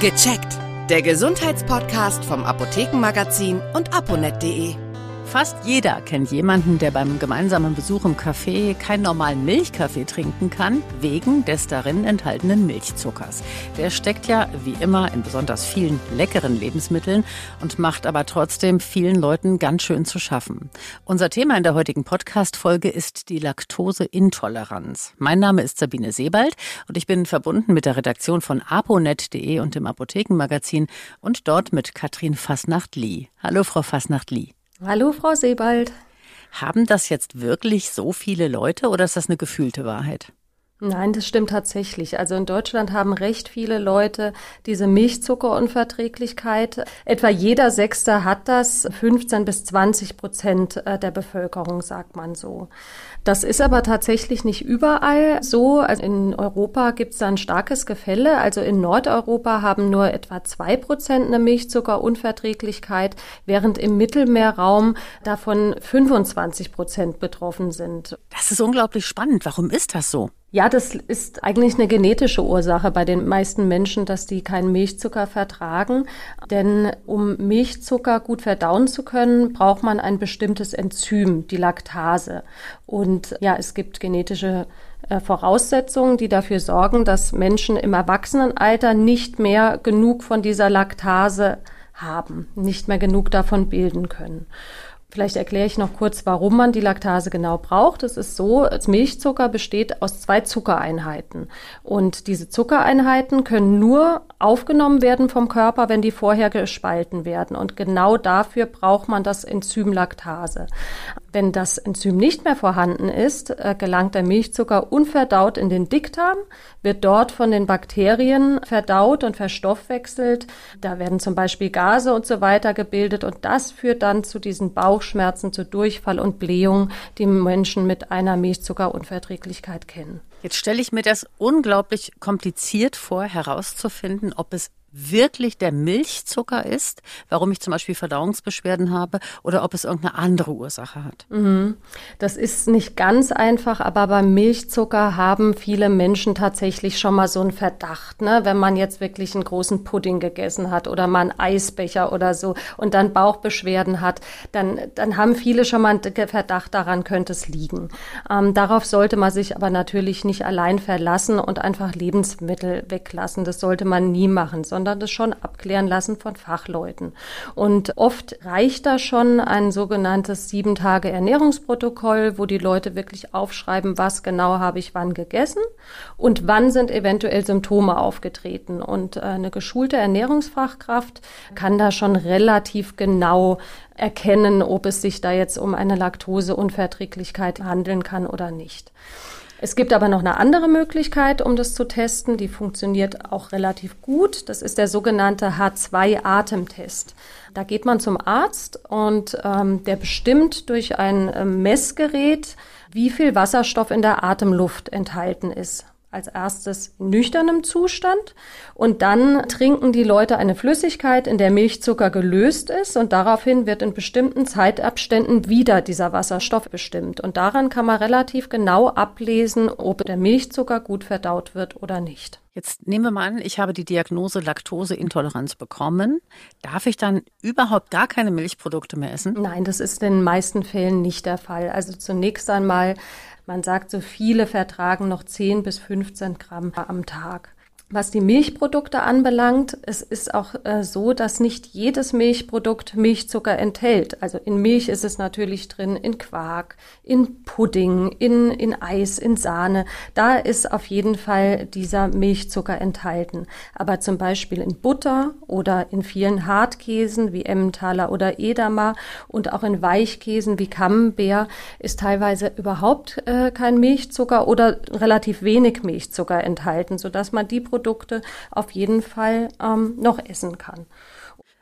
Gecheckt. Der Gesundheitspodcast vom Apothekenmagazin und aponet.de. Fast jeder kennt jemanden, der beim gemeinsamen Besuch im Café keinen normalen Milchkaffee trinken kann, wegen des darin enthaltenen Milchzuckers. Der steckt ja, wie immer, in besonders vielen leckeren Lebensmitteln und macht aber trotzdem vielen Leuten ganz schön zu schaffen. Unser Thema in der heutigen Podcast-Folge ist die Laktoseintoleranz. Mein Name ist Sabine Sebald und ich bin verbunden mit der Redaktion von aponet.de und dem Apothekenmagazin und dort mit Katrin Fasnacht-Lee. Hallo, Frau Fasnacht-Lee. Hallo, Frau Sebald. Haben das jetzt wirklich so viele Leute oder ist das eine gefühlte Wahrheit? Nein, das stimmt tatsächlich. Also in Deutschland haben recht viele Leute diese Milchzuckerunverträglichkeit. Etwa jeder Sechste hat das, 15 bis 20 Prozent äh, der Bevölkerung, sagt man so. Das ist aber tatsächlich nicht überall so. Also in Europa gibt es da ein starkes Gefälle. Also in Nordeuropa haben nur etwa zwei Prozent eine Milchzuckerunverträglichkeit, während im Mittelmeerraum davon 25 Prozent betroffen sind. Das ist unglaublich spannend. Warum ist das so? Ja, das ist eigentlich eine genetische Ursache bei den meisten Menschen, dass die keinen Milchzucker vertragen. Denn um Milchzucker gut verdauen zu können, braucht man ein bestimmtes Enzym, die Laktase. Und ja, es gibt genetische äh, Voraussetzungen, die dafür sorgen, dass Menschen im Erwachsenenalter nicht mehr genug von dieser Laktase haben, nicht mehr genug davon bilden können. Vielleicht erkläre ich noch kurz, warum man die Laktase genau braucht. Es ist so, als Milchzucker besteht aus zwei Zuckereinheiten. Und diese Zuckereinheiten können nur aufgenommen werden vom Körper, wenn die vorher gespalten werden. Und genau dafür braucht man das Enzym Laktase. Wenn das Enzym nicht mehr vorhanden ist, äh, gelangt der Milchzucker unverdaut in den Dickdarm, wird dort von den Bakterien verdaut und verstoffwechselt. Da werden zum Beispiel Gase und so weiter gebildet und das führt dann zu diesen Bauchschmerzen, zu Durchfall und Blähung, die Menschen mit einer Milchzuckerunverträglichkeit kennen. Jetzt stelle ich mir das unglaublich kompliziert vor, herauszufinden, ob es wirklich der Milchzucker ist, warum ich zum Beispiel Verdauungsbeschwerden habe, oder ob es irgendeine andere Ursache hat. Mhm. Das ist nicht ganz einfach, aber beim Milchzucker haben viele Menschen tatsächlich schon mal so einen Verdacht. Ne? Wenn man jetzt wirklich einen großen Pudding gegessen hat oder mal einen Eisbecher oder so und dann Bauchbeschwerden hat, dann, dann haben viele schon mal einen Verdacht daran, könnte es liegen. Ähm, darauf sollte man sich aber natürlich nicht allein verlassen und einfach Lebensmittel weglassen. Das sollte man nie machen, sondern das schon abklären lassen von Fachleuten. Und oft reicht da schon ein sogenanntes sieben Tage Ernährungsprotokoll, wo die Leute wirklich aufschreiben, was genau habe ich wann gegessen und wann sind eventuell Symptome aufgetreten. Und äh, eine geschulte Ernährungsfachkraft kann da schon relativ genau erkennen, ob es sich da jetzt um eine Laktoseunverträglichkeit handeln kann oder nicht. Es gibt aber noch eine andere Möglichkeit, um das zu testen. Die funktioniert auch relativ gut. Das ist der sogenannte H2-Atemtest. Da geht man zum Arzt und ähm, der bestimmt durch ein äh, Messgerät, wie viel Wasserstoff in der Atemluft enthalten ist als erstes nüchternem Zustand. Und dann trinken die Leute eine Flüssigkeit, in der Milchzucker gelöst ist. Und daraufhin wird in bestimmten Zeitabständen wieder dieser Wasserstoff bestimmt. Und daran kann man relativ genau ablesen, ob der Milchzucker gut verdaut wird oder nicht. Jetzt nehmen wir mal an, ich habe die Diagnose Laktoseintoleranz bekommen. Darf ich dann überhaupt gar keine Milchprodukte mehr essen? Nein, das ist in den meisten Fällen nicht der Fall. Also zunächst einmal man sagt, so viele vertragen noch 10 bis 15 Gramm am Tag. Was die Milchprodukte anbelangt, es ist auch äh, so, dass nicht jedes Milchprodukt Milchzucker enthält. Also in Milch ist es natürlich drin, in Quark, in Pudding, in, in Eis, in Sahne. Da ist auf jeden Fall dieser Milchzucker enthalten. Aber zum Beispiel in Butter oder in vielen Hartkäsen wie Emmentaler oder Edamer und auch in Weichkäsen wie Camembert ist teilweise überhaupt äh, kein Milchzucker oder relativ wenig Milchzucker enthalten, sodass man die Produkte auf jeden Fall ähm, noch essen kann.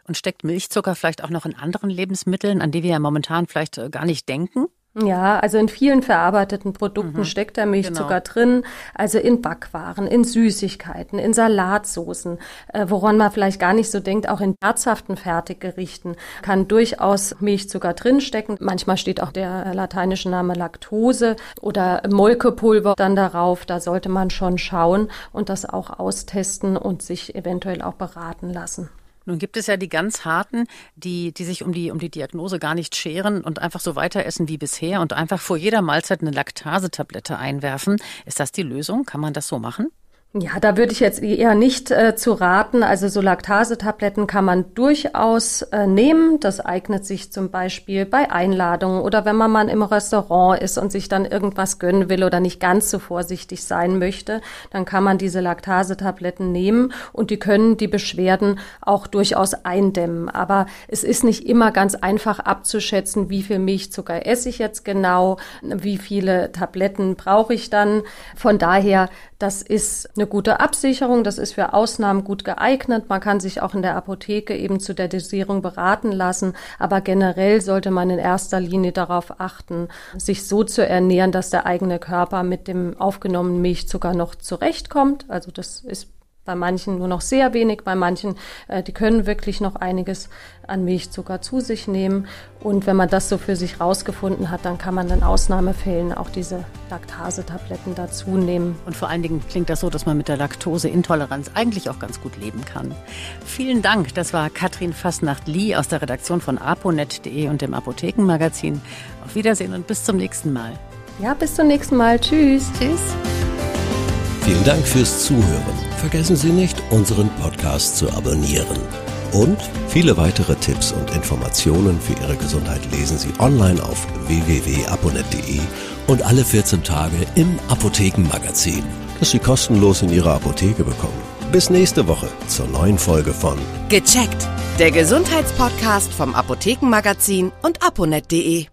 Und steckt Milchzucker vielleicht auch noch in anderen Lebensmitteln, an die wir ja momentan vielleicht äh, gar nicht denken? Ja, also in vielen verarbeiteten Produkten mhm. steckt der Milchzucker genau. drin, also in Backwaren, in Süßigkeiten, in Salatsoßen, äh, woran man vielleicht gar nicht so denkt, auch in herzhaften Fertiggerichten kann durchaus Milchzucker drinstecken. Manchmal steht auch der lateinische Name Laktose oder Molkepulver dann darauf. Da sollte man schon schauen und das auch austesten und sich eventuell auch beraten lassen. Nun gibt es ja die ganz harten, die, die sich um die, um die Diagnose gar nicht scheren und einfach so weiter essen wie bisher und einfach vor jeder Mahlzeit eine Laktasetablette einwerfen. Ist das die Lösung? Kann man das so machen? Ja, da würde ich jetzt eher nicht äh, zu raten. Also so Laktasetabletten kann man durchaus äh, nehmen. Das eignet sich zum Beispiel bei Einladungen oder wenn man mal im Restaurant ist und sich dann irgendwas gönnen will oder nicht ganz so vorsichtig sein möchte, dann kann man diese Laktasetabletten nehmen und die können die Beschwerden auch durchaus eindämmen. Aber es ist nicht immer ganz einfach abzuschätzen, wie viel Milchzucker esse ich jetzt genau, wie viele Tabletten brauche ich dann. Von daher, das ist eine gute Absicherung, das ist für Ausnahmen gut geeignet. Man kann sich auch in der Apotheke eben zu der Dosierung beraten lassen, aber generell sollte man in erster Linie darauf achten, sich so zu ernähren, dass der eigene Körper mit dem aufgenommenen Milchzucker noch zurechtkommt. Also das ist bei manchen nur noch sehr wenig, bei manchen, äh, die können wirklich noch einiges an Milchzucker zu sich nehmen. Und wenn man das so für sich rausgefunden hat, dann kann man in Ausnahmefällen auch diese Laktasetabletten dazu nehmen. Und vor allen Dingen klingt das so, dass man mit der Laktoseintoleranz eigentlich auch ganz gut leben kann. Vielen Dank. Das war Katrin Fasnacht-Lee aus der Redaktion von aponet.de und dem Apothekenmagazin. Auf Wiedersehen und bis zum nächsten Mal. Ja, bis zum nächsten Mal. Tschüss. Tschüss. Vielen Dank fürs Zuhören. Vergessen Sie nicht, unseren Podcast zu abonnieren. Und viele weitere Tipps und Informationen für Ihre Gesundheit lesen Sie online auf www.aponet.de und alle 14 Tage im Apothekenmagazin, das Sie kostenlos in Ihrer Apotheke bekommen. Bis nächste Woche zur neuen Folge von Gecheckt, der Gesundheitspodcast vom Apothekenmagazin und aponet.de.